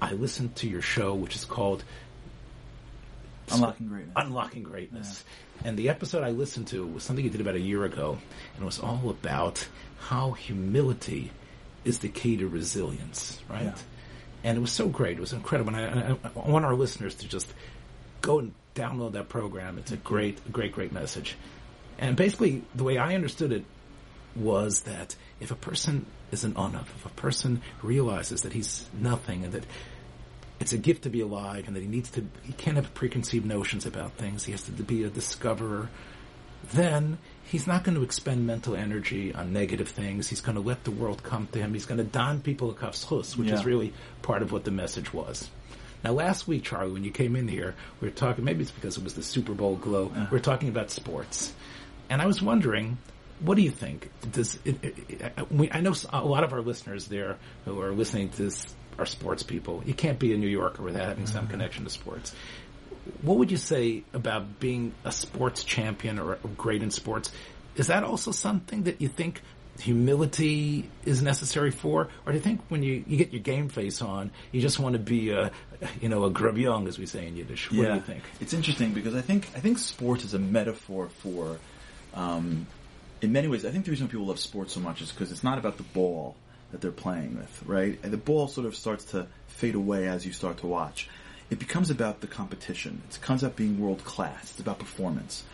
I listened to your show, which is called Unlocking Greatness. Unlocking Greatness. And the episode I listened to was something you did about a year ago, and it was all about how humility is the key to resilience, right? Yeah. And it was so great. It was incredible. And I, I, I want our listeners to just go and download that program. It's a great, great, great message. And basically, the way I understood it was that if a person is an onav, if a person realizes that he's nothing and that it's a gift to be alive and that he needs to, he can't have preconceived notions about things, he has to be a discoverer, then he's not going to expend mental energy on negative things. He's going to let the world come to him. He's going to don people a kafschus, which is really part of what the message was. Now, last week, Charlie, when you came in here, we were talking, maybe it's because it was the Super Bowl glow, uh. we were talking about sports. And I was wondering, what do you think? Does it, it, it- we, I know a lot of our listeners there who are listening to this are sports people. You can't be a New Yorker without having some connection to sports. What would you say about being a sports champion or great in sports? Is that also something that you think humility is necessary for, or do you think when you, you get your game face on, you just want to be a, you know, a grub young, as we say in Yiddish? What do you think? It's interesting because I think I think sports is a metaphor for, um, in many ways, I think the reason people love sports so much is because it's not about the ball that they're playing with, right? And the ball sort of starts to fade away as you start to watch. It becomes about the competition. It comes up being world class. It's about performance.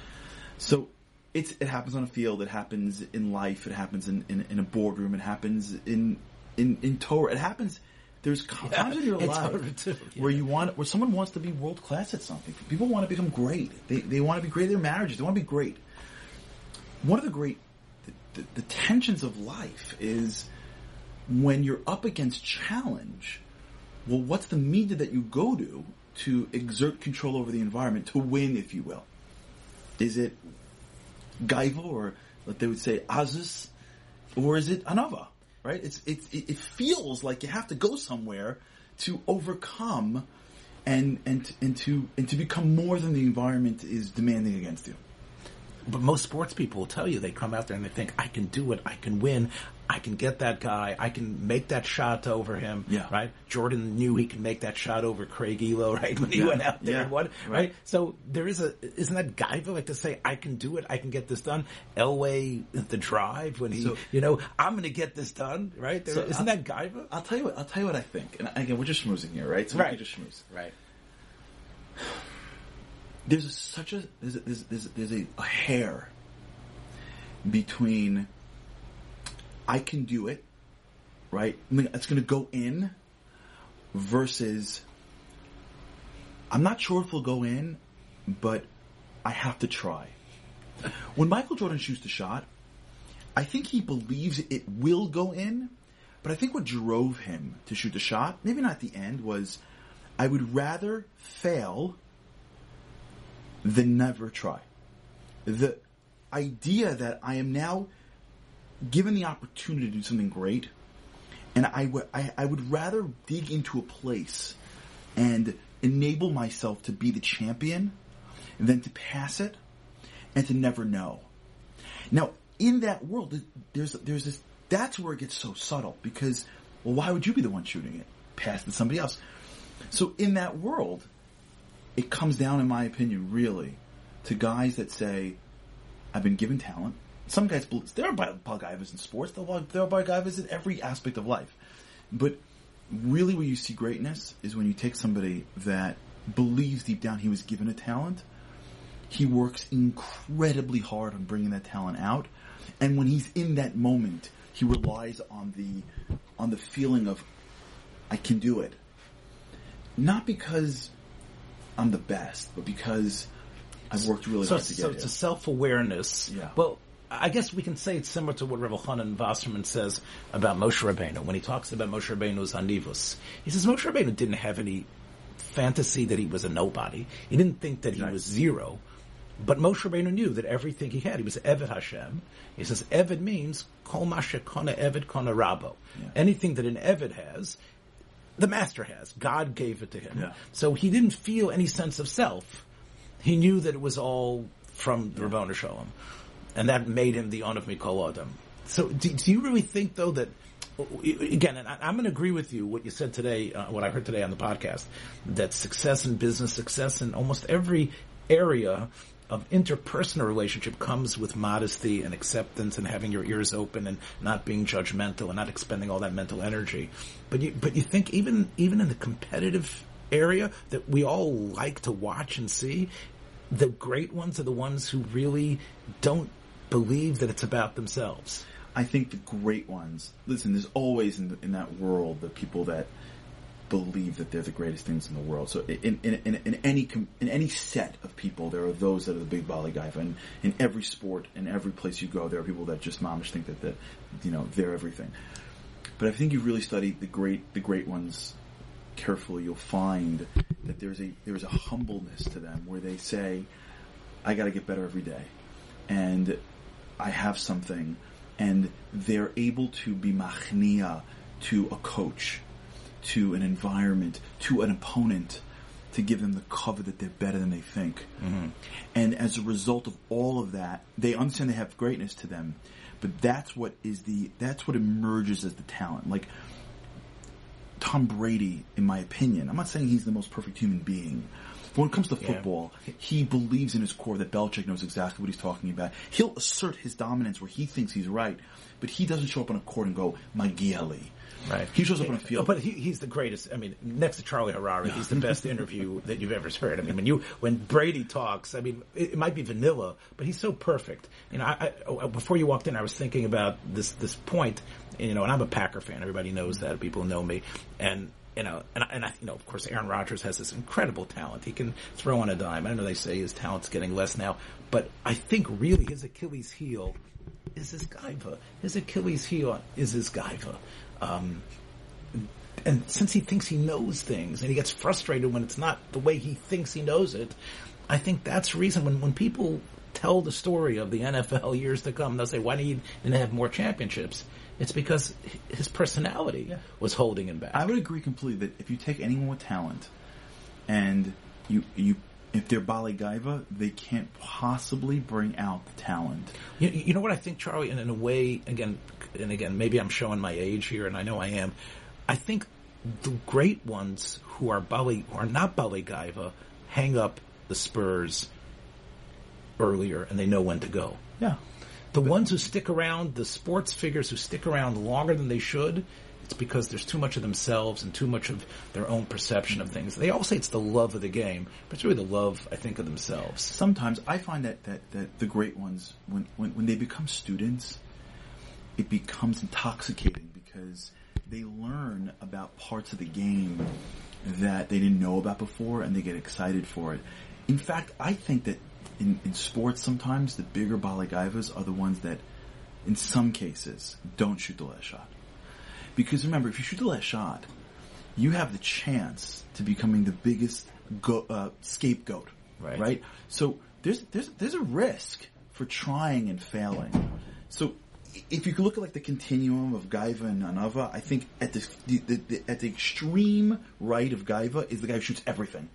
So it's, it happens on a field. It happens in life. It happens in, in, in a boardroom. It happens in in in Torah. It happens. There's times in your life too, where yeah. you want where someone wants to be world class at something. People want to become great. They they want to be great in their marriages. They want to be great. One of the great the, the, the tensions of life is when you're up against challenge. Well, what's the media that you go to to exert control over the environment to win, if you will? Is it Gaiva or they would say Azus, or is it Anava? Right? It's it's it, it feels like you have to go somewhere to overcome and and and to and to become more than the environment is demanding against you. But most sports people will tell you they come out there and they think, I can do it, I can win, I can get that guy, I can make that shot over him, Yeah. right? Jordan knew he could make that shot over Craig Ehlo, right? When he Yeah. went out there Yeah. and won, right. Right. So there is a, isn't that Gaiva like to say, I can do it, I can get this done? Elway, the drive, when he, So- you know, I'm gonna get this done, right? There, So isn't I- that Gaiva? I'll tell you what I'll tell you what I think. And again, we're just schmoozing here, right? So we Right. can just schmooze. Right. There's such a there's a, there's, there's, there's a, a hair between I can do it, right? I mean, it's going to go in versus I'm not sure if it'll go in, but I have to try. When Michael Jordan shoots the shot, I think he believes it will go in, but I think what drove him to shoot the shot, maybe not the end, was I would rather fail than never try. The idea that I am now given the opportunity to do something great, and I would I, I would rather dig into a place and enable myself to be the champion than to pass it and to never know. Now, in that world, there's there's this. That's where it gets so subtle because, well, why would you be the one shooting it? Pass to somebody else. So in that world, it comes down, in my opinion, really, to guys that say, "I've been given talent." Some guys, there are Balgaivas in sports. There are are Balgaivas in every aspect of life. But really, where you see greatness is when you take somebody that believes deep down he was given a talent. He works incredibly hard on bringing that talent out, and when he's in that moment, he relies on the on the feeling of, "I can do it." Not because I'm the best, but because I've worked really So, hard to so get it's here. a self-awareness. Yeah. Well, I guess we can say it's similar to what Rav Elchanan Wasserman says about Moshe Rabbeinu when he talks about Moshe Rabbeinu's Hanivus. He says Moshe Rabbeinu didn't have any fantasy that he was a nobody. He didn't think that he Right. was zero. But Moshe Rabbeinu knew that everything he had, he was Eved Hashem. He says Eved means Kol Mashe Kona Eved Kona Rabo. Yeah. Anything that an Eved has, the master has. God gave it to him. Yeah. So he didn't feel any sense of self. He knew that it was all from the Ribbono Shel Olam. And that made him the on of Mikol Adam. So do, do you really think though that again, and I, I'm going to agree with you what you said today, uh, what I heard today on the podcast, that success in business, success in almost every area of interpersonal relationship comes with modesty and acceptance and having your ears open and not being judgmental and not expending all that mental energy. But you, but you think even, even in the competitive area that we all like to watch and see, the great ones are the ones who really don't believe that it's about themselves. I think the great ones. Listen, there's always in, the, in that world the people that believe that they're the greatest things in the world. So in, in, in, in any in any set of people, there are those that are the big guy. And in every sport, in every place you go, there are people that just momish think that that you know they're everything. But I think you really study the great the great ones carefully, you'll find that there's a there's a humbleness to them where they say, "I got to get better every day," and I have something, and they're able to be machnia to a coach, to an environment, to an opponent, to give them the cover that they're better than they think. Mm-hmm. And as a result of all of that, they understand they have greatness to them, but that's what is the that's what emerges as the talent. Like Tom Brady, in my opinion, I'm not saying he's the most perfect human being. When it comes to football, yeah. he believes in his core that Belichick knows exactly what he's talking about. He'll assert his dominance where he thinks he's right, but he doesn't show up on a court and go, Magieli. Right. He shows up on a field. But he, he's the greatest. I mean, next to Charlie Harary, he's the best interview that you've ever heard. I mean, when you when Brady talks, I mean, it, it might be vanilla, but he's so perfect. You know, I, I, before you walked in, I was thinking about this this point. You know, and I'm a Packer fan. Everybody knows that. People know me, and you know, and, and I, you know, of course, Aaron Rodgers has this incredible talent. He can throw on a dime. I know they say his talent's getting less now, but I think really his Achilles heel is his gaiva. His Achilles heel is his gaiva. Um, and since he thinks he knows things and he gets frustrated when it's not the way he thinks he knows it, I think that's the reason when, when people tell the story of the NFL years to come, they'll say, why didn't he have more championships? It's because his personality yeah. was holding him back. I would agree completely that if you take anyone with talent and you, you, if they're Bali Gaiva, they can't possibly bring out the talent. You, you know what I think, Charlie? And in a way, again, and again, maybe I'm showing my age here, and I know I am. I think the great ones who are Bali, who are not Bali Gaiva, hang up the spurs earlier, and they know when to go. Yeah. The ones who stick around, the sports figures who stick around longer than they should, it's because there's too much of themselves and too much of their own perception of things. They all say it's the love of the game, but it's really the love, I think, of themselves. Sometimes I find that, that, that the great ones, when, when, when they become students, it becomes intoxicating because they learn about parts of the game that they didn't know about before and they get excited for it. In fact, I think that in, in sports sometimes the bigger balagaivas are the ones that in some cases don't shoot the last shot. Because remember, if you shoot the last shot, you have the chance to becoming the biggest go, uh, scapegoat. Right. Right. So there's there's there's a risk for trying and failing. So if you could look at like the continuum of Gaiva and Anava, I think at the, the, the, at the extreme right of Gaiva is the guy who shoots everything.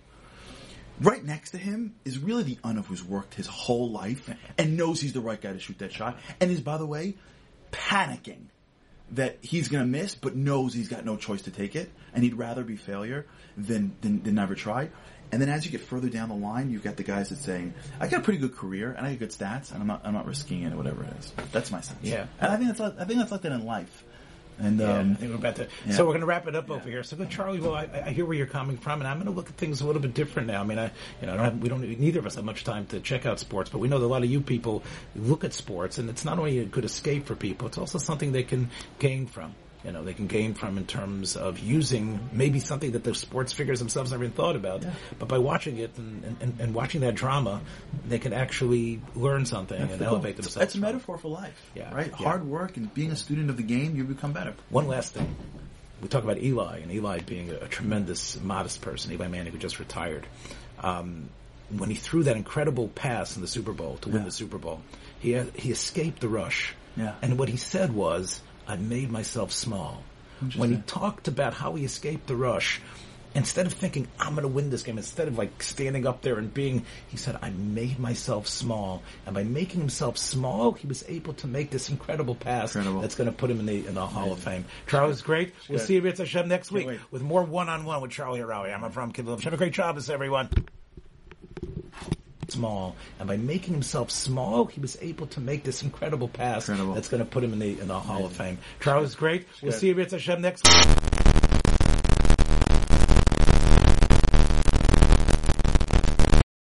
Right next to him is really the Anav who's worked his whole life and knows he's the right guy to shoot that shot, and is by the way panicking that he's going to miss, but knows he's got no choice to take it, and he'd rather be failure than than, than never try. And then as you get further down the line, you've got the guys that saying, "I got a pretty good career and I got good stats, and I'm not I'm not risking it, or whatever it is." That's my sense. Yeah, and I think that's I think that's like that in life. And yeah, um, I think we're about to. Yeah. So we're going to wrap it up yeah. over here. So, good, Charlie. Well, I, I, hear where you're coming from, and I'm going to look at things a little bit different now. I mean, I, you know, I don't have, we don't. Neither of us have much time to check out sports, but we know that a lot of you people look at sports, and it's not only a good escape for people; it's also something they can gain from you know, they can gain from in terms of using maybe something that the sports figures themselves never even thought about. Yeah. But by watching it and, and, and, watching that drama, they can actually learn something yeah, and elevate themselves. That's a metaphor for life. Yeah. Right? Yeah. Hard work and being a student of the game, you become better. One last thing. We talk about Eli and Eli being a, a tremendous, modest person, Eli Manning who just retired. Um, when he threw that incredible pass in the Super Bowl to win the Super Bowl, he, he escaped the rush. Yeah. And what he said was, I made myself small. When he talked about how he escaped the rush, instead of thinking I'm going to win this game, instead of like standing up there and being, he said, I made myself small, and by making himself small, he was able to make this incredible pass Incredible. that's going to put him in the in the Hall of Fame. Charlie was great. We'll see you at Hashem next week wait. with more one on one with Charlie Harary. I'm from Kid Love. Have a great Shabbos, everyone small, and by making himself small, he was able to make this incredible pass Incredible. that's going to put him in the in the Hall of Fame. Charlie was great. We'll see you at Hashem next week.